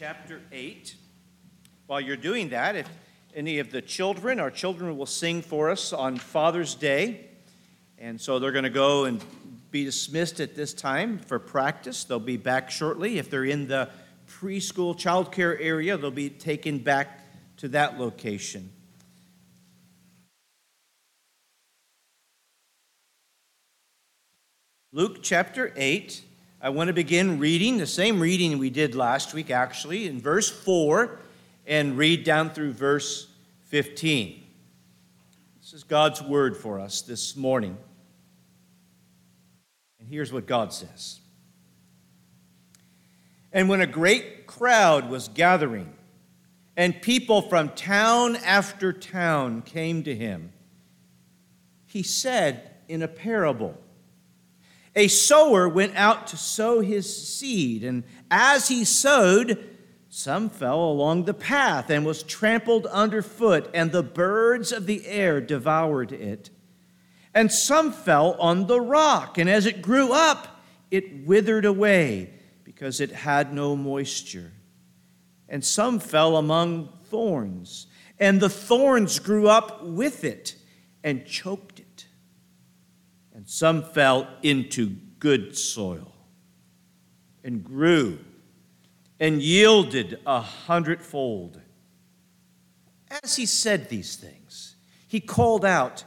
chapter 8. While you're doing that, if any of the children, our children will sing for us on Father's Day. And so they're going to go and be dismissed at this time for practice. They'll be back shortly. If they're in the preschool childcare area, they'll be taken back to that location. Luke chapter 8. I want to begin reading the same reading we did last week, actually, in verse 4 and read down through verse 15. This is God's word for us this morning. And here's what God says And when a great crowd was gathering, and people from town after town came to him, he said in a parable, a sower went out to sow his seed, and as he sowed, some fell along the path and was trampled underfoot, and the birds of the air devoured it. And some fell on the rock, and as it grew up, it withered away because it had no moisture. And some fell among thorns, and the thorns grew up with it and choked and some fell into good soil and grew and yielded a hundredfold. As he said these things, he called out,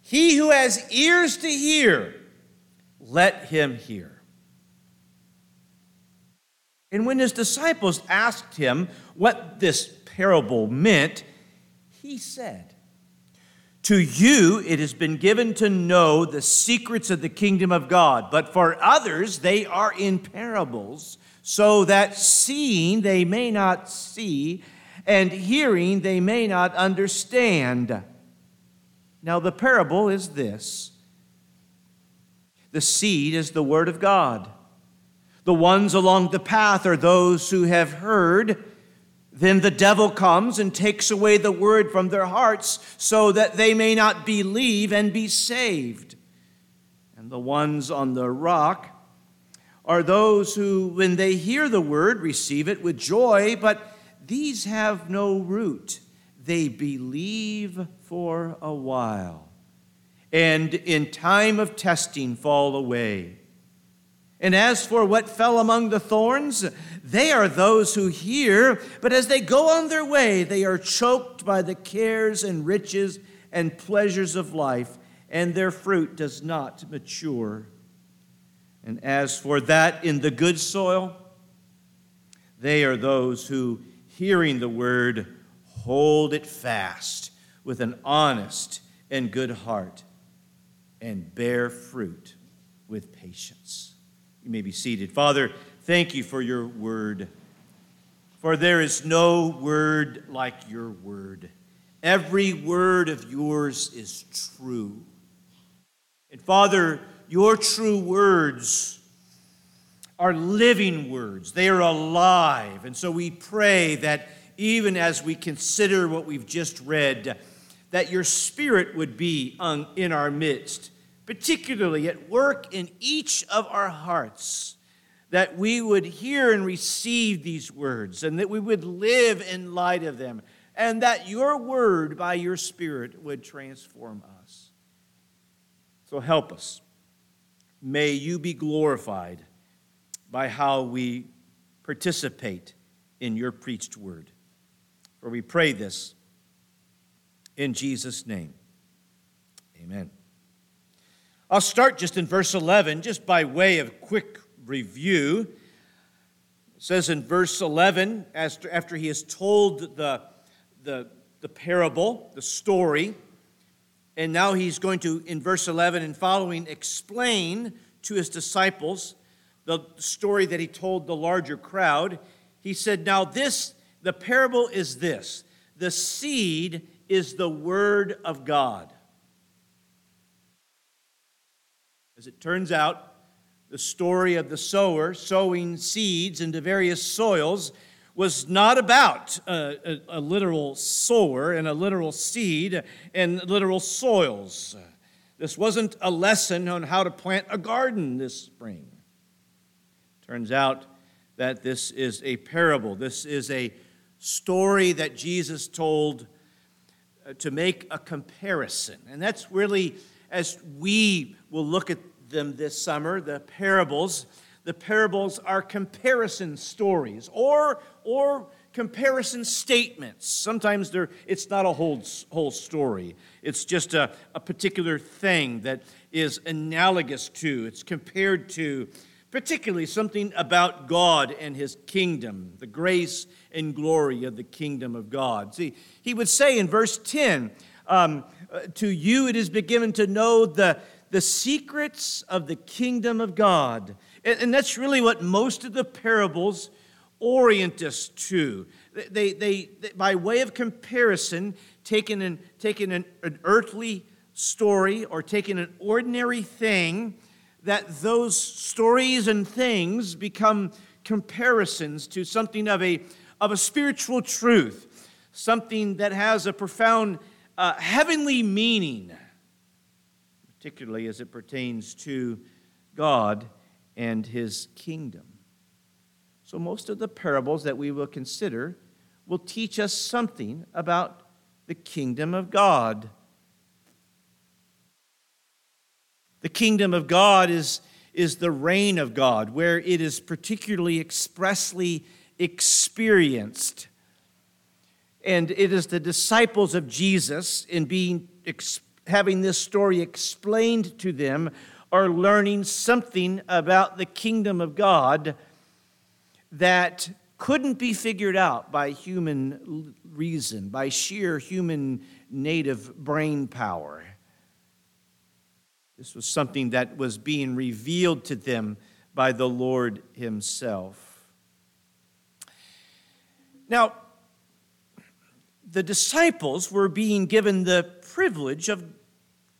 He who has ears to hear, let him hear. And when his disciples asked him what this parable meant, he said, to you it has been given to know the secrets of the kingdom of God, but for others they are in parables, so that seeing they may not see, and hearing they may not understand. Now, the parable is this the seed is the word of God. The ones along the path are those who have heard then the devil comes and takes away the word from their hearts so that they may not believe and be saved. And the ones on the rock are those who, when they hear the word, receive it with joy, but these have no root. They believe for a while, and in time of testing fall away. And as for what fell among the thorns, they are those who hear, but as they go on their way, they are choked by the cares and riches and pleasures of life, and their fruit does not mature. And as for that in the good soil, they are those who, hearing the word, hold it fast with an honest and good heart and bear fruit with patience. You may be seated. Father, thank you for your word. For there is no word like your word. Every word of yours is true. And Father, your true words are living words, they are alive. And so we pray that even as we consider what we've just read, that your spirit would be in our midst particularly at work in each of our hearts, that we would hear and receive these words and that we would live in light of them, and that your word by your Spirit would transform us. So help us. May you be glorified by how we participate in your preached word. For we pray this in Jesus' name. Amen. I'll start just in verse 11, just by way of quick review. It says in verse 11, after he has told the, the, the parable, the story, and now he's going to, in verse 11 and following, explain to his disciples the story that he told the larger crowd. He said, Now, this, the parable is this the seed is the word of God. As it turns out, the story of the sower sowing seeds into various soils was not about a, a, a, literal sower and a literal seed and literal soils. This wasn't a lesson on how to plant a garden this spring. Turns out that this is a parable. This is a story that Jesus told uh, to make a comparison. And that's really, as we will look at them this summer, the parables. The parables are comparison stories or, or comparison statements. Sometimes they're, it's not a whole, whole story, it's just a, a particular thing that is analogous to, it's compared to, particularly something about God and his kingdom, the grace and glory of the kingdom of God. See, he would say in verse 10, um, uh, To you it has been given to know the, the secrets of the kingdom of God. And, and that's really what most of the parables orient us to. They, they, they by way of comparison, taking an, taking an, an earthly story or taking an ordinary thing, that those stories and things become comparisons to something of a, of a spiritual truth, something that has a profound uh, heavenly meaning, particularly as it pertains to God and his kingdom. So, most of the parables that we will consider will teach us something about the kingdom of God. The kingdom of God is, is the reign of God, where it is particularly expressly experienced. And it is the disciples of Jesus, in being, having this story explained to them, are learning something about the kingdom of God that couldn't be figured out by human reason, by sheer human native brain power. This was something that was being revealed to them by the Lord Himself. Now, the disciples were being given the privilege of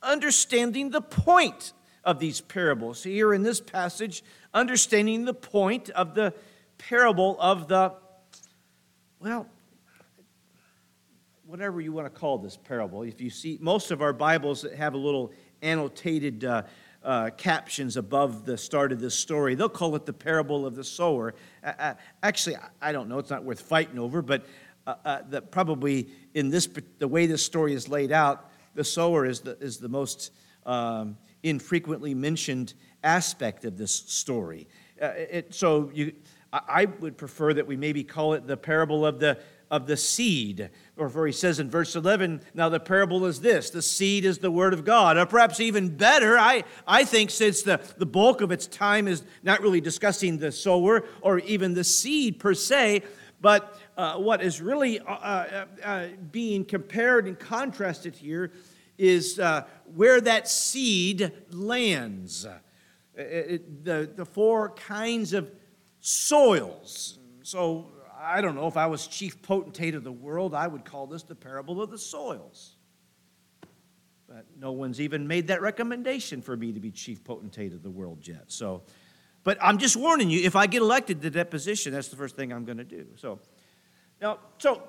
understanding the point of these parables. Here in this passage, understanding the point of the parable of the, well, whatever you want to call this parable. If you see, most of our Bibles that have a little annotated uh, uh, captions above the start of this story. They'll call it the parable of the sower. Uh, actually, I don't know. It's not worth fighting over, but uh, uh, the, probably in this the way this story is laid out, the sower is the is the most um, infrequently mentioned aspect of this story. It, so you I would prefer that we maybe call it the parable of the, of the seed. Or where he says in verse 11, now the parable is this the seed is the word of God. Or perhaps even better, I, I think since the, the bulk of its time is not really discussing the sower or even the seed per se, but uh, what is really uh, uh, uh being compared and contrasted here is where that seed lands. It, the, the four kinds of soils. So I don't know if I was chief potentate of the world, I would call this the parable of the soils. But no one's even made that recommendation for me to be chief potentate of the world yet. So, but I'm just warning you, if I get elected to that position, that's the first thing I'm going to do. So, now, so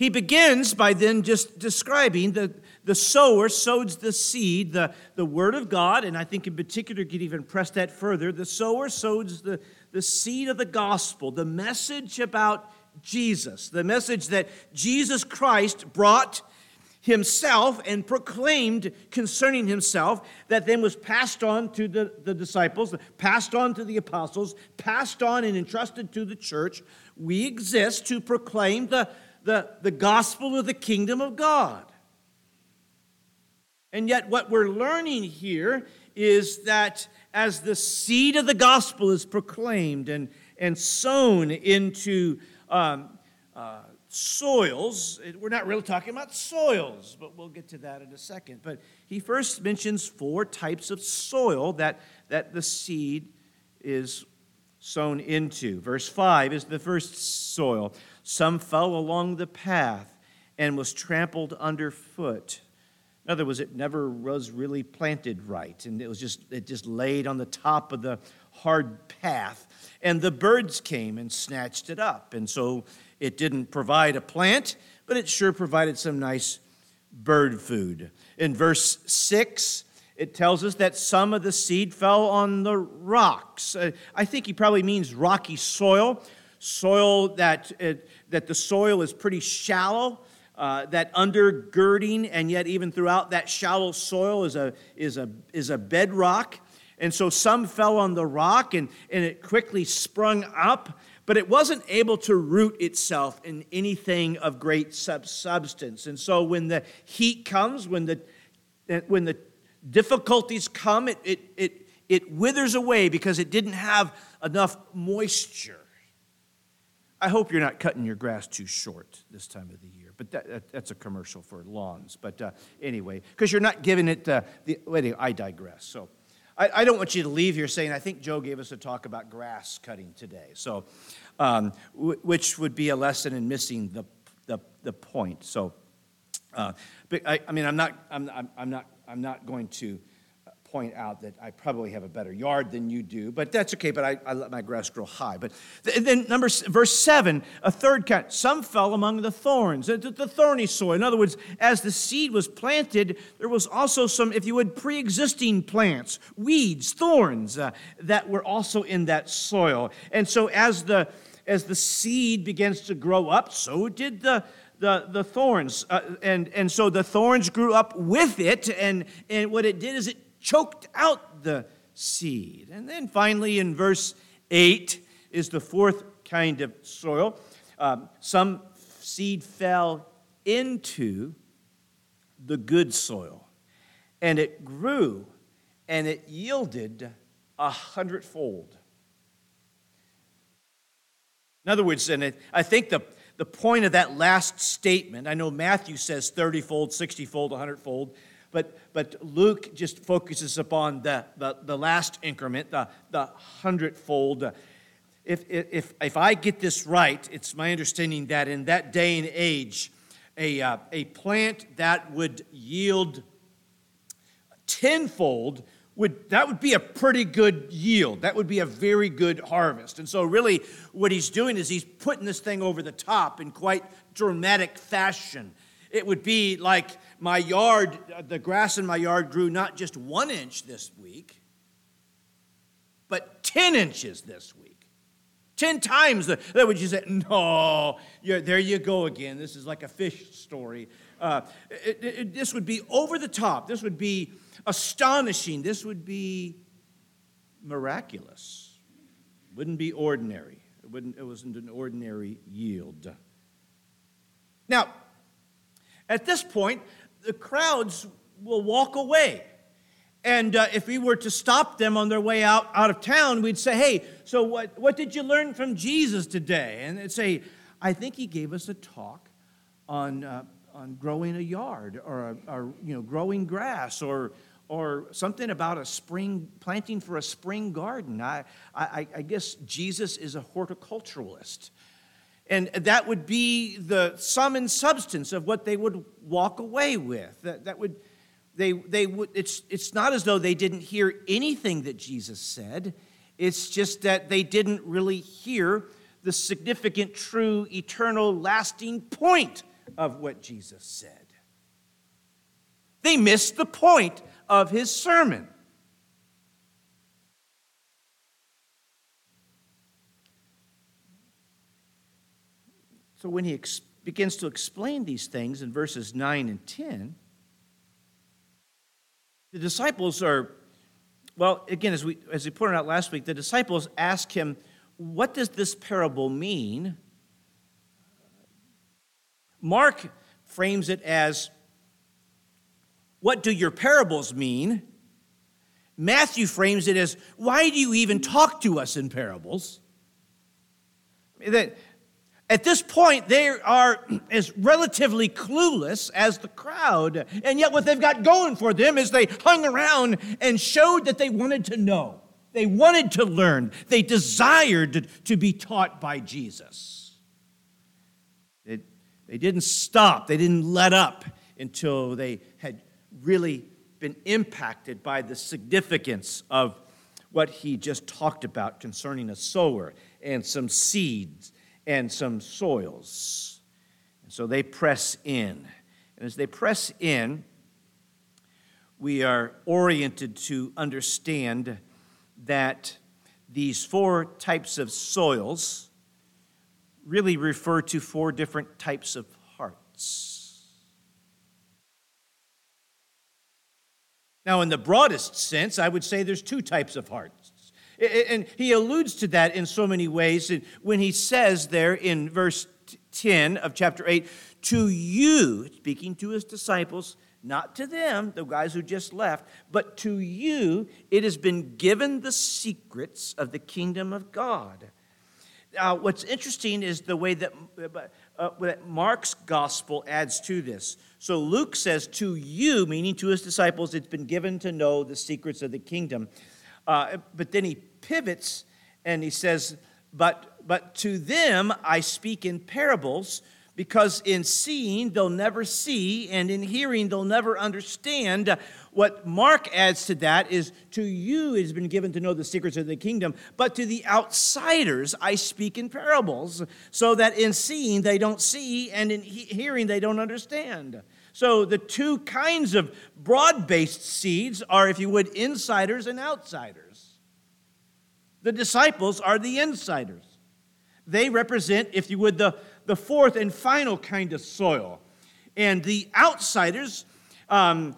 he begins by then just describing the, the sower sows the seed, the, the word of God, and I think in particular could even press that further. The sower sows the, the seed of the gospel, the message about Jesus, the message that Jesus Christ brought himself and proclaimed concerning himself, that then was passed on to the, the disciples, passed on to the apostles, passed on and entrusted to the church. We exist to proclaim the the, the gospel of the kingdom of God. And yet, what we're learning here is that as the seed of the gospel is proclaimed and, and sown into um, uh, soils, we're not really talking about soils, but we'll get to that in a second. But he first mentions four types of soil that, that the seed is sown into. Verse 5 is the first soil. Some fell along the path and was trampled underfoot. In other words, it never was really planted right, and it was just it just laid on the top of the hard path. And the birds came and snatched it up. And so it didn't provide a plant, but it sure provided some nice bird food. In verse 6, it tells us that some of the seed fell on the rocks. Uh, I think he probably means rocky soil, soil that, uh, that the soil is pretty shallow. Uh, that undergirding and yet even throughout that shallow soil is a, is a, is a bedrock. And so some fell on the rock and, and it quickly sprung up, but it wasn't able to root itself in anything of great substance. And so when the heat comes, when the, when the difficulties come, it, it, it, it withers away because it didn't have enough moisture. I hope you're not cutting your grass too short this time of the year, but that, that, that's a commercial for lawns. But uh, anyway, because you're not giving it uh, the. Anyway, I digress. So I, I, don't want you to leave here saying, I think Joe gave us a talk about grass cutting today. So, um, w- which would be a lesson in missing the, the, the point. So, uh, but I, I mean, I'm not, I'm, I'm, I'm not I'm not going to point out that I probably have a better yard than you do, but that's okay. But I, I let my grass grow high. But then, number verse seven, a third kind. Some fell among the thorns, the, the thorny soil. In other words, as the seed was planted, there was also some, if you would, pre-existing plants, weeds, thorns uh, that were also in that soil. And so, as the as the seed begins to grow up, so did the the, the thorns. Uh, and, and so the thorns grew up with it, and, and what it did is it choked out the seed. And then finally, in verse 8, is the fourth kind of soil. Um, some seed fell into the good soil, and it grew and it yielded a hundredfold. In other words, and it, I think the, the point of that last statement. I know Matthew says 30 fold, 60 fold, 100 fold, but, but Luke just focuses upon the, the, the last increment, the, the hundredfold. If, if, if I get this right, it's my understanding that in that day and age, a, uh, a plant that would yield tenfold would that would be a pretty good yield. That would be a very good harvest. And so really what he's doing is he's putting this thing over the top in quite dramatic fashion. It would be like my yard, the grass in my yard grew not just one inch this week, but 10 inches this week. 10 times that would you say, no, there you go again. This is like a fish story. Uh, it, it, this would be over the top. This would be astonishing. This would be miraculous. It wouldn't be ordinary. It, wouldn't, it wasn't an ordinary yield. Now, at this point, the crowds will walk away. And uh, if we were to stop them on their way out, out of town, we'd say, Hey, so what, what did you learn from Jesus today? And they'd say, I think he gave us a talk on, uh, on growing a yard or, or you know, growing grass or or something about a spring planting for a spring garden. I, I, I, guess Jesus is a horticulturalist. And that would be the sum and substance of what they would walk away with. That, that would, they, they would, it's, it's not as though they didn't hear anything that Jesus said, it's just that they didn't really hear the significant, true, eternal, lasting point of what Jesus said. They missed the point of his sermon. So when he ex- begins to explain these things in verses 9 and 10, the disciples are, well, again, as we, as we pointed out last week, the disciples ask him, What does this parable mean? Mark frames it as what do your parables mean? Matthew frames it as, why do you even talk to us in parables? That at this point, they are as relatively clueless as the crowd. And yet, what they've got going for them is they hung around and showed that they wanted to know. They wanted to learn. They desired to be taught by Jesus. They, they didn't stop, they didn't let up until they had really been impacted by the significance of what he just talked about concerning a sower and some seeds and some soils. And so they press in. And as they press in, we are oriented to understand that these four types of soils really refer to four different types of hearts. Now, in the broadest sense, I would say there's two types of hearts. And he alludes to that in so many ways And when he says there in verse 10 of chapter 8, to you, speaking to his disciples, not to them, the guys who just left, but to you, it has been given the secrets of the kingdom of God. Now, what's interesting is the way that, uh, that Mark's gospel adds to this. So Luke says, To you, meaning to his disciples, it's been given to know the secrets of the kingdom. Uh, but then he pivots and he says, but, but to them I speak in parables because in seeing they'll never see, and in hearing they'll never understand. What Mark adds to that is to you it has been given to know the secrets of the kingdom, but to the outsiders I speak in parables, so that in seeing they don't see, and in he- hearing they don't understand. So the two kinds of broad based seeds are, if you would, insiders and outsiders. The disciples are the insiders. They represent, if you would, the the fourth and final kind of soil. And the outsiders um,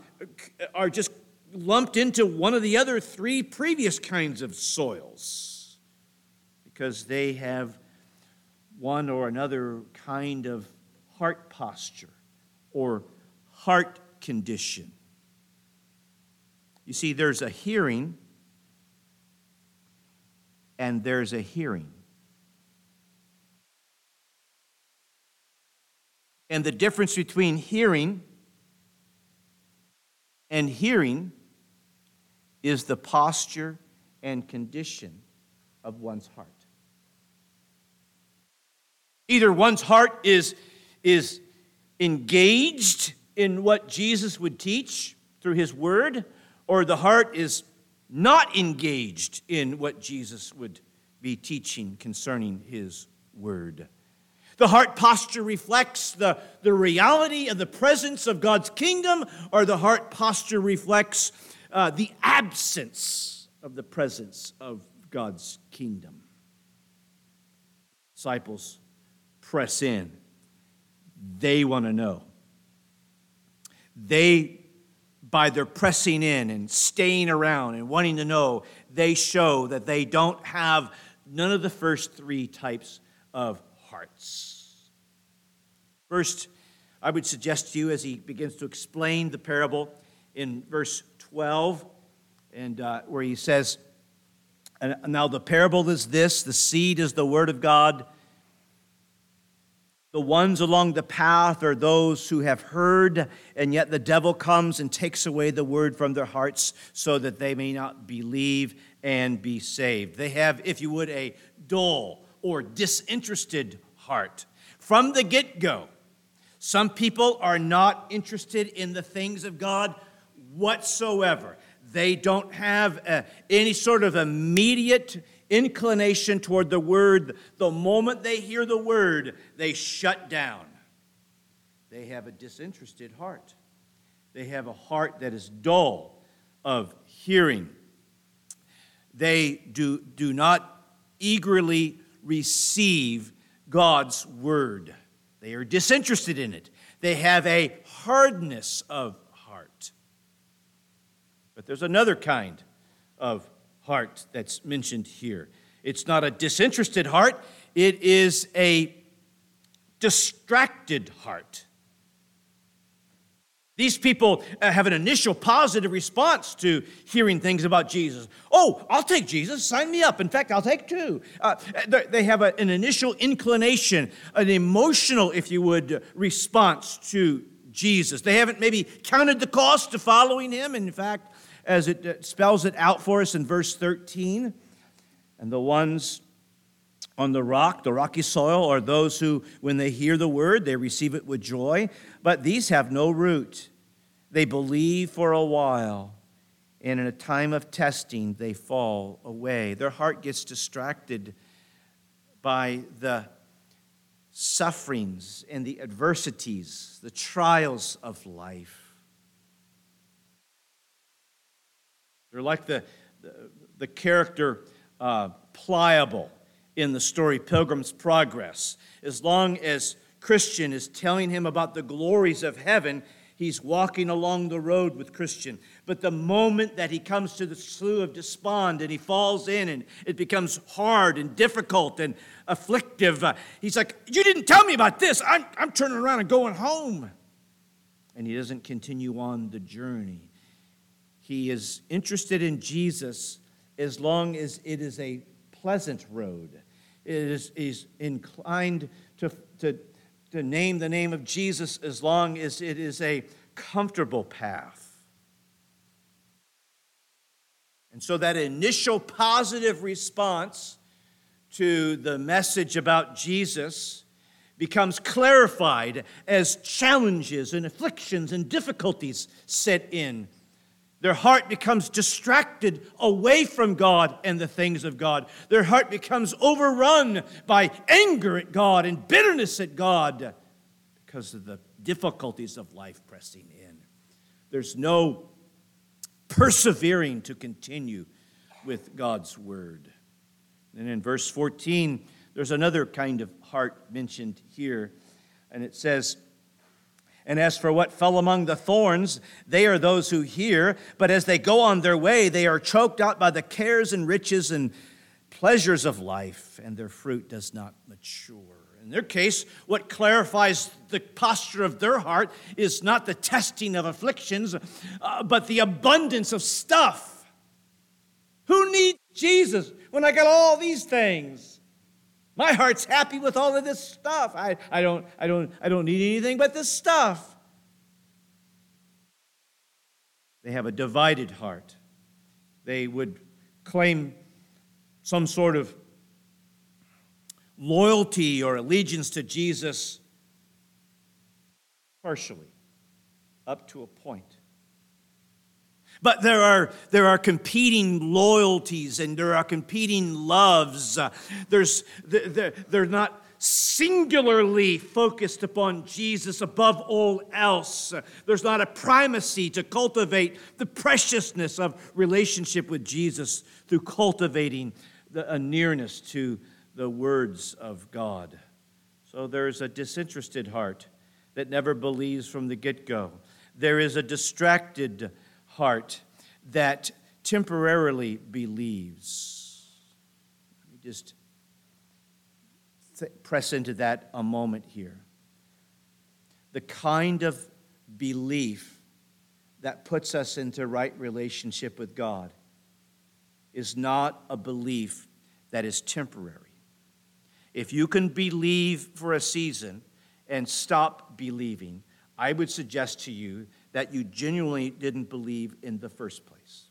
are just lumped into one of the other three previous kinds of soils because they have one or another kind of heart posture or heart condition. You see, there's a hearing and there's a hearing. And the difference between hearing and hearing is the posture and condition of one's heart. Either one's heart is, is engaged in what Jesus would teach through his word, or the heart is not engaged in what Jesus would be teaching concerning his word. The heart posture reflects the, the reality of the presence of God's kingdom, or the heart posture reflects uh, the absence of the presence of God's kingdom. Disciples press in. They want to know. They, by their pressing in and staying around and wanting to know, they show that they don't have none of the first three types of hearts. First, I would suggest to you as he begins to explain the parable in verse 12, and uh, where he says, and now the parable is this the seed is the word of God. The ones along the path are those who have heard, and yet the devil comes and takes away the word from their hearts so that they may not believe and be saved. They have, if you would, a dull or disinterested heart. From the get go, some people are not interested in the things of God whatsoever. They don't have a, uh, any sort of immediate inclination toward the word. The moment they hear the word, they shut down. They have a disinterested heart. They have a heart that is dull of hearing. They do, do not eagerly receive God's word. They are disinterested in it. They have a hardness of heart. But there's another kind of heart that's mentioned here. It's not a disinterested heart, it is a distracted heart. These people uh, have an initial positive response to hearing things about Jesus. Oh, I'll take Jesus, sign me up. In fact, I'll take two. Uh, they have a, an initial inclination, an emotional, if you would, response to Jesus. They haven't maybe counted the cost of following him. In fact, as it uh, spells it out for us in verse 13, and the ones on the rock, the rocky soil, are those who, when they hear the word, they receive it with joy, but these have no root. They believe for a while, and in a time of testing, they fall away. Their heart gets distracted by the sufferings and the adversities, the trials of life. They're like the, the, the character uh, pliable in the story Pilgrim's Progress. As long as Christian is telling him about the glories of heaven, he's walking along the road with Christian. But the moment that he comes to the slough of despond and he falls in and it becomes hard and difficult and afflictive, uh, he's like, You didn't tell me about this. I'm, I'm turning around and going home. And he doesn't continue on the journey. He is interested in Jesus as long as it is a pleasant road. It is, he's inclined to, to, to name the name of Jesus as long as it is a comfortable path. And so that initial positive response to the message about Jesus becomes clarified as challenges and afflictions and difficulties set in their heart becomes distracted away from God and the things of God. Their heart becomes overrun by anger at God and bitterness at God because of the difficulties of life pressing in. There's no persevering to continue with God's word. And in verse 14, there's another kind of heart mentioned here, and it says, and as for what fell among the thorns, they are those who hear, but as they go on their way, they are choked out by the cares and riches and pleasures of life, and their fruit does not mature. In their case, what clarifies the posture of their heart is not the testing of afflictions, uh, but the abundance of stuff. Who needs Jesus when I got all these things? My heart's happy with all of this stuff. I, I, don't, I, don't, I don't need anything but this stuff. They have a divided heart. They would claim some sort of loyalty or allegiance to Jesus partially, up to a point. But there are, there are competing loyalties and there are competing loves. There's, they're, they're not singularly focused upon Jesus above all else. There's not a primacy to cultivate the preciousness of relationship with Jesus through cultivating the, a nearness to the words of God. So there's a disinterested heart that never believes from the get go. There is a distracted heart that temporarily believes. Let me just press into that a moment here. The kind of belief that puts us into right relationship with God is not a belief that is temporary. If you can believe for a season and stop believing, I would suggest to you that you genuinely didn't believe in the first place.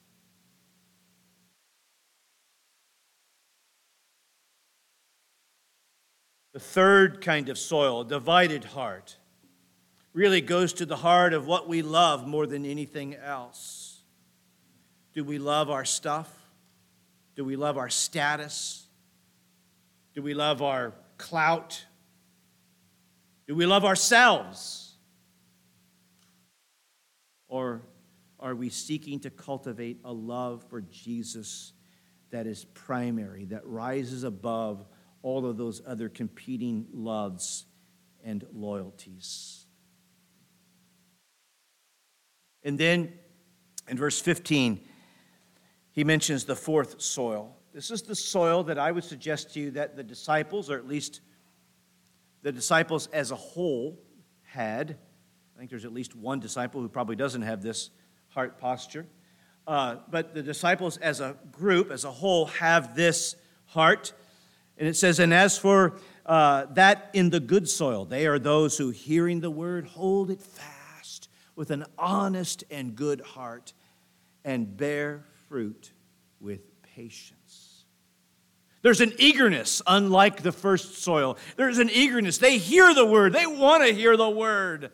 The third kind of soil, divided heart, really goes to the heart of what we love more than anything else. Do we love our stuff? Do we love our status? Do we love our clout? Do we love ourselves? Or are we seeking to cultivate a love for Jesus that is primary, that rises above all of those other competing loves and loyalties? And then in verse 15, he mentions the fourth soil. This is the soil that I would suggest to you that the disciples, or at least the disciples as a whole, had think there's at least one disciple who probably doesn't have this heart posture. Uh, but the disciples as a group, as a whole, have this heart. And it says, And as for uh, that in the good soil, they are those who, hearing the word, hold it fast with an honest and good heart and bear fruit with patience. There's an eagerness, unlike the first soil. There's an eagerness. They hear the word, they want to hear the word.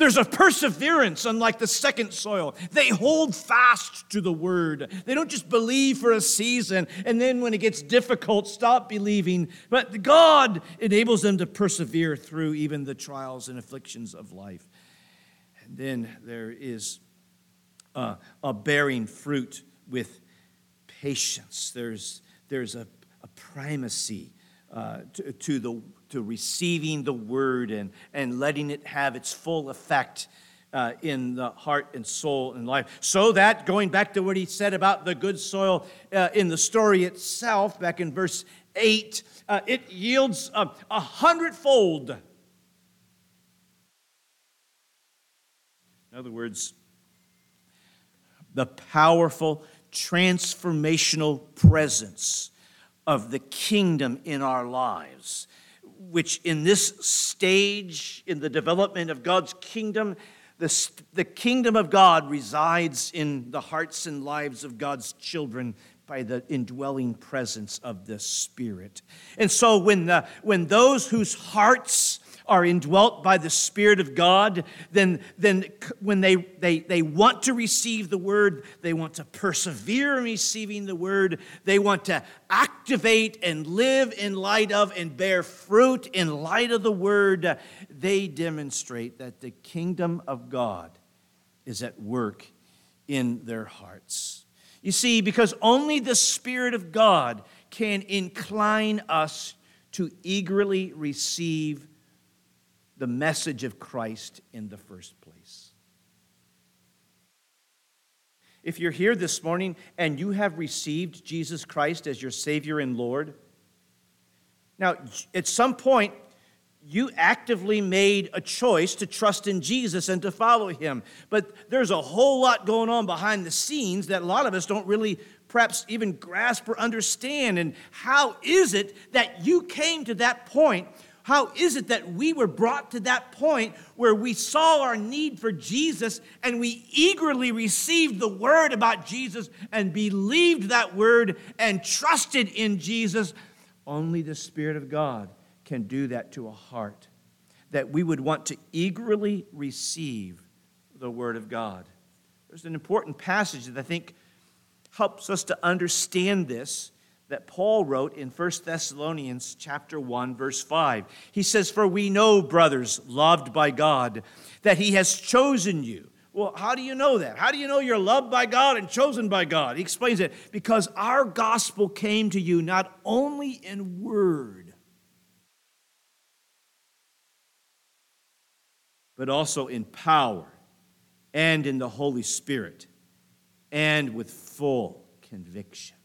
There's a perseverance, unlike the second soil. They hold fast to the word. They don't just believe for a season and then when it gets difficult, stop believing. But God enables them to persevere through even the trials and afflictions of life. And then there is a, uh, bearing fruit with patience. There's, there's a, a primacy uh, to, to, the, to receiving the word and, and letting it have its full effect uh, in the heart and soul and life. So that, going back to what he said about the good soil uh, in the story itself, back in verse 8, uh, it yields a, a hundredfold. In other words, the powerful transformational presence of the kingdom in our lives, which in this stage in the development of God's kingdom, the, the kingdom of God resides in the hearts and lives of God's children by the indwelling presence of the Spirit. And so when, the, when those whose hearts are indwelt by the Spirit of God, then, then when they, they, they want to receive the word, they want to persevere in receiving the word, they want to activate and live in light of and bear fruit in light of the word, they demonstrate that the kingdom of God is at work in their hearts. You see, because only the Spirit of God can incline us to eagerly receive the message of Christ in the first place. If you're here this morning and you have received Jesus Christ as your Savior and Lord, now at some point, you actively made a choice to trust in Jesus and to follow him. But there's a whole lot going on behind the scenes that a lot of us don't really perhaps even grasp or understand. And how is it that you came to that point how is it that we were brought to that point where we saw our need for Jesus and we eagerly received the word about Jesus and believed that word and trusted in Jesus? Only the Spirit of God can do that to a heart that we would want to eagerly receive the word of God. There's an important passage that I think helps us to understand this that Paul wrote in 1 Thessalonians chapter 1 verse 5. He says, "For we know, brothers, loved by God, that he has chosen you." Well, how do you know that? How do you know you're loved by God and chosen by God? He explains it because our gospel came to you not only in word, but also in power and in the Holy Spirit and with full conviction.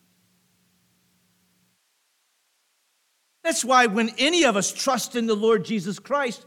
That's why when any of us trust in the Lord Jesus Christ,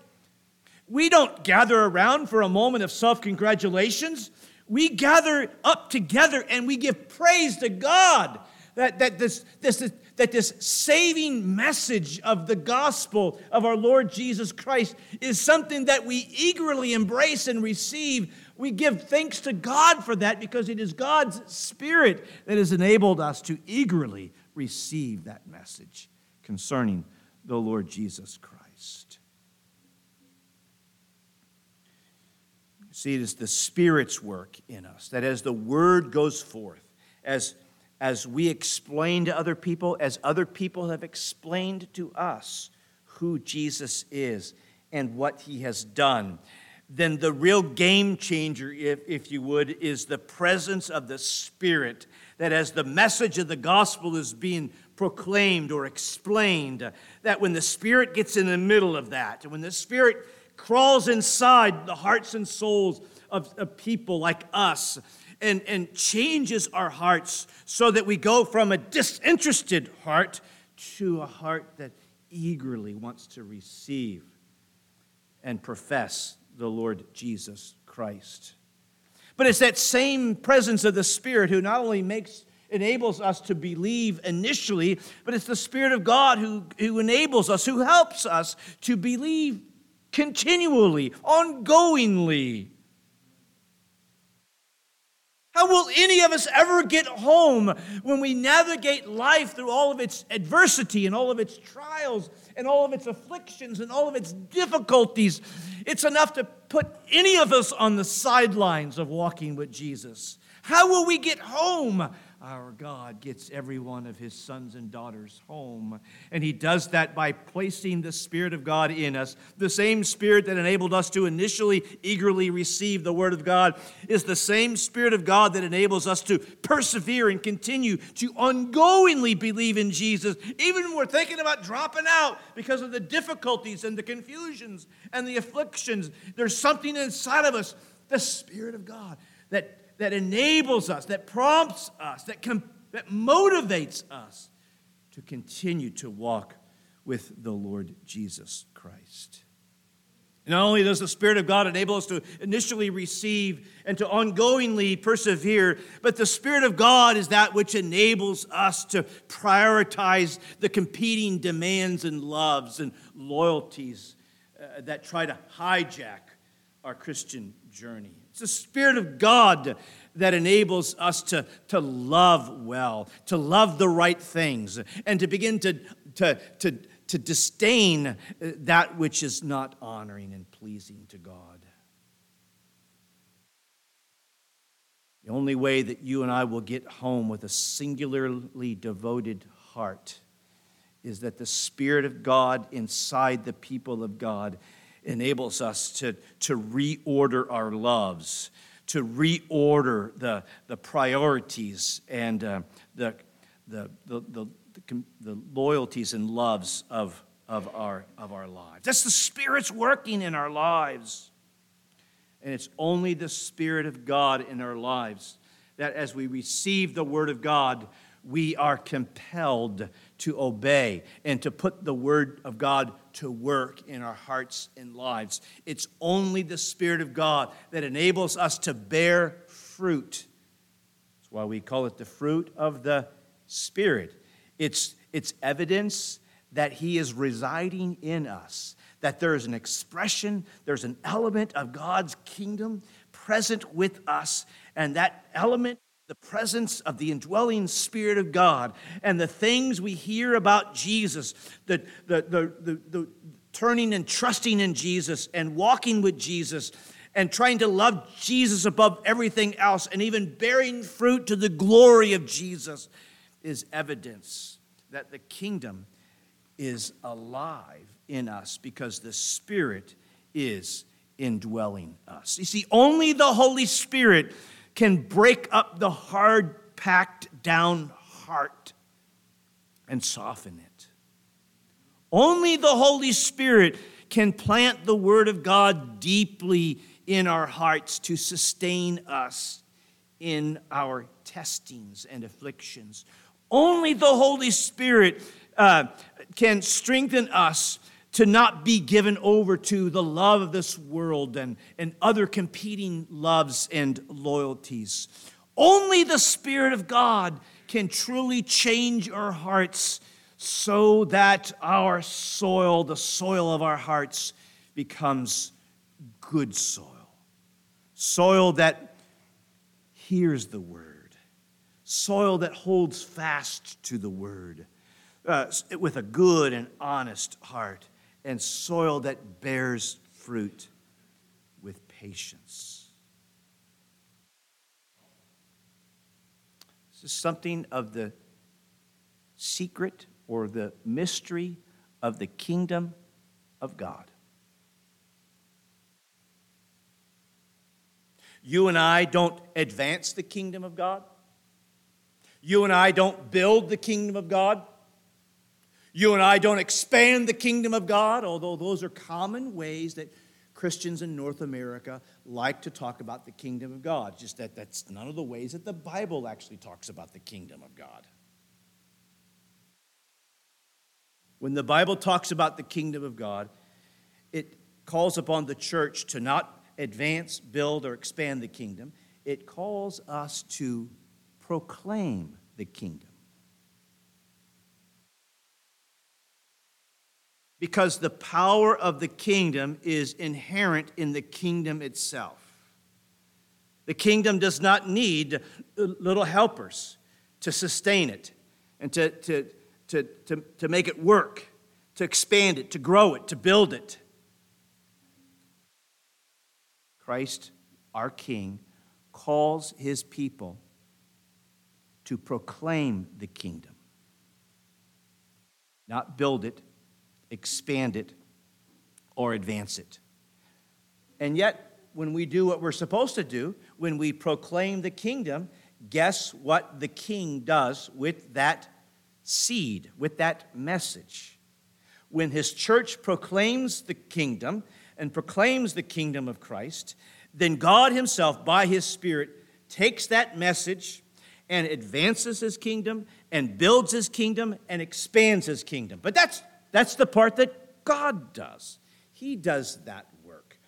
we don't gather around for a moment of self congratulations. We gather up together and we give praise to God that, that, this, this, that this saving message of the gospel of our Lord Jesus Christ is something that we eagerly embrace and receive. We give thanks to God for that because it is God's Spirit that has enabled us to eagerly receive that message concerning the Lord Jesus Christ. See, it is the Spirit's work in us that as the word goes forth, as, as we explain to other people, as other people have explained to us who Jesus is and what he has done, then the real game changer, if, if you would, is the presence of the Spirit. That as the message of the gospel is being proclaimed or explained, that when the Spirit gets in the middle of that, when the Spirit crawls inside the hearts and souls of, of people like us, and, and changes our hearts so that we go from a disinterested heart to a heart that eagerly wants to receive and profess the Lord Jesus Christ. But it's that same presence of the Spirit who not only makes enables us to believe initially, but it's the Spirit of God who, who enables us, who helps us to believe continually, ongoingly. How will any of us ever get home when we navigate life through all of its adversity and all of its trials and all of its afflictions and all of its difficulties? It's enough to put any of us on the sidelines of walking with Jesus. How will we get home our God gets every one of his sons and daughters home. And he does that by placing the Spirit of God in us. The same Spirit that enabled us to initially eagerly receive the Word of God is the same Spirit of God that enables us to persevere and continue to ongoingly believe in Jesus, even when we're thinking about dropping out because of the difficulties and the confusions and the afflictions. There's something inside of us, the Spirit of God, that that enables us, that prompts us, that, com- that motivates us to continue to walk with the Lord Jesus Christ. not only does the Spirit of God enable us to initially receive and to ongoingly persevere, but the Spirit of God is that which enables us to prioritize the competing demands and loves and loyalties uh, that try to hijack our Christian journey. It's the Spirit of God that enables us to, to love well, to love the right things, and to begin to, to, to, to disdain uh, that which is not honoring and pleasing to God. The only way that you and I will get home with a singularly devoted heart is that the Spirit of God inside the people of God enables us to, to reorder our loves, to reorder the, the priorities and uh, the, the, the, the, the loyalties and loves of, of, our, of our lives. That's the Spirit's working in our lives. And it's only the Spirit of God in our lives that as we receive the Word of God, we are compelled to obey and to put the Word of God to work in our hearts and lives. It's only the Spirit of God that enables us to bear fruit. That's why we call it the fruit of the Spirit. It's, it's evidence that He is residing in us, that there is an expression, there's an element of God's kingdom present with us, and that element the presence of the indwelling Spirit of God and the things we hear about Jesus, the, the, the, the, the turning and trusting in Jesus and walking with Jesus and trying to love Jesus above everything else and even bearing fruit to the glory of Jesus is evidence that the kingdom is alive in us because the Spirit is indwelling us. You see, only the Holy Spirit can break up the hard, packed down heart and soften it. Only the Holy Spirit can plant the Word of God deeply in our hearts to sustain us in our testings and afflictions. Only the Holy Spirit uh, can strengthen us to not be given over to the love of this world and, and other competing loves and loyalties. Only the Spirit of God can truly change our hearts so that our soil, the soil of our hearts, becomes good soil. Soil that hears the word, soil that holds fast to the word uh, with a good and honest heart and soil that bears fruit with patience. This is something of the secret or the mystery of the kingdom of God. You and I don't advance the kingdom of God. You and I don't build the kingdom of God. You and I don't expand the kingdom of God, although those are common ways that Christians in North America like to talk about the kingdom of God. Just that that's none of the ways that the Bible actually talks about the kingdom of God. When the Bible talks about the kingdom of God, it calls upon the church to not advance, build, or expand the kingdom. It calls us to proclaim the kingdom. Because the power of the kingdom is inherent in the kingdom itself. The kingdom does not need little helpers to sustain it and to, to, to, to, to make it work, to expand it, to grow it, to build it. Christ, our King, calls his people to proclaim the kingdom, not build it, expand it, or advance it. And yet, when we do what we're supposed to do, when we proclaim the kingdom, guess what the king does with that seed, with that message? When his church proclaims the kingdom and proclaims the kingdom of Christ, then God himself, by his Spirit, takes that message and advances his kingdom and builds his kingdom and expands his kingdom. But that's, that's the part that God does. He does that work.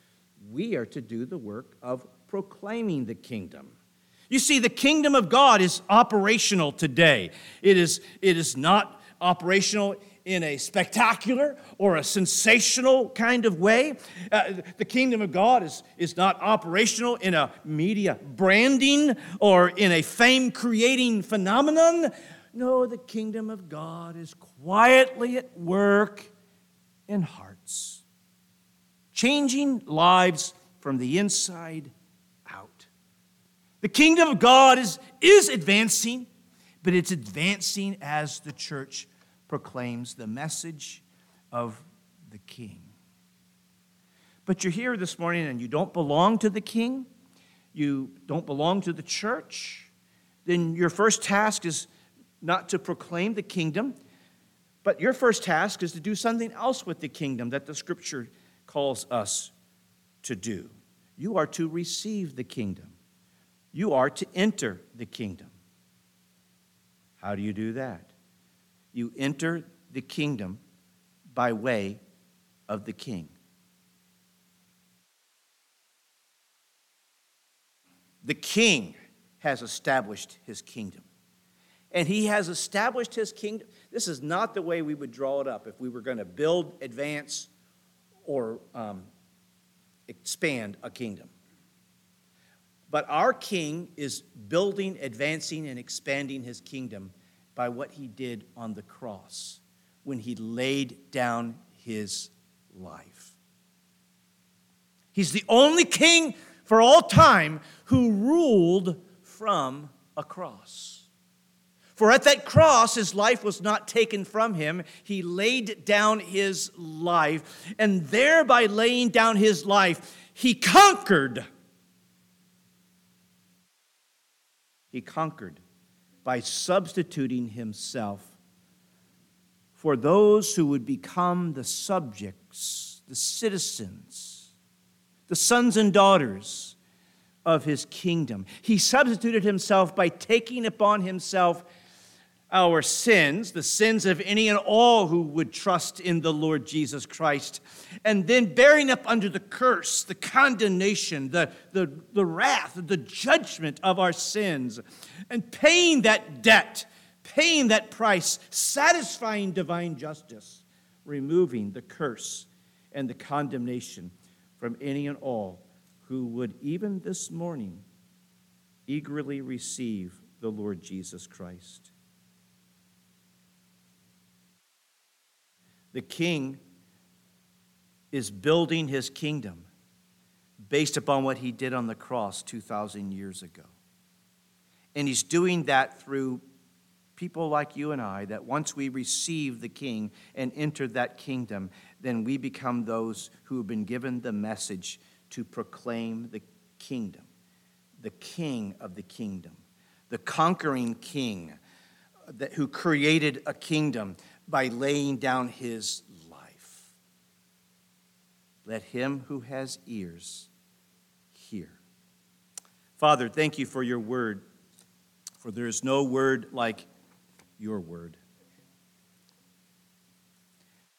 We are to do the work of proclaiming the kingdom. You see, the kingdom of God is operational today. It is, it is not operational in a spectacular or a sensational kind of way. Uh, the kingdom of God is, is not operational in a media branding or in a fame creating phenomenon. No, the kingdom of God is quietly at work in hearts changing lives from the inside out. The kingdom of God is, is advancing, but it's advancing as the church proclaims the message of the king. But you're here this morning and you don't belong to the king, you don't belong to the church, then your first task is not to proclaim the kingdom, but your first task is to do something else with the kingdom that the scripture calls us to do. You are to receive the kingdom, you are to enter the kingdom. How do you do that? You enter the kingdom by way of the king. The king has established his kingdom. And he has established his kingdom. This is not the way we would draw it up if we were going to build, advance, or um, expand a kingdom. But our king is building, advancing, and expanding his kingdom by what he did on the cross when he laid down his life. He's the only king for all time who ruled from a cross. For at that cross, his life was not taken from him. He laid down his life, and thereby laying down his life, he conquered. He conquered by substituting himself for those who would become the subjects, the citizens, the sons and daughters of his kingdom. He substituted himself by taking upon himself our sins, the sins of any and all who would trust in the Lord Jesus Christ, and then bearing up under the curse, the condemnation, the, the, the wrath, the judgment of our sins, and paying that debt, paying that price, satisfying divine justice, removing the curse and the condemnation from any and all who would, even this morning, eagerly receive the Lord Jesus Christ. The king is building his kingdom based upon what he did on the cross 2,000 years ago. And he's doing that through people like you and I, that once we receive the king and enter that kingdom, then we become those who have been given the message to proclaim the kingdom, the king of the kingdom, the conquering king that, who created a kingdom by laying down his life. Let him who has ears hear. Father, thank you for your word, for there is no word like your word.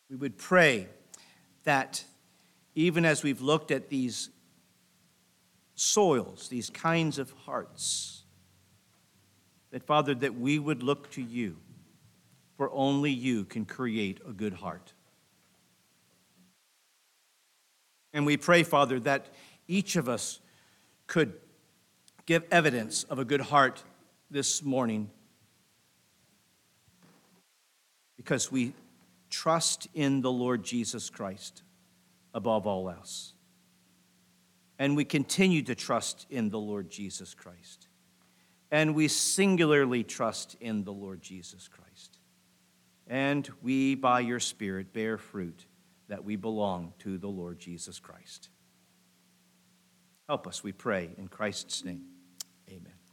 We would pray that even as we've looked at these soils, these kinds of hearts, that Father, that we would look to you for only you can create a good heart. And we pray, Father, that each of us could give evidence of a good heart this morning because we trust in the Lord Jesus Christ above all else. And we continue to trust in the Lord Jesus Christ. and we singularly trust in the Lord Jesus Christ. And we, by your Spirit, bear fruit that we belong to the Lord Jesus Christ. Help us, we pray, in Christ's name.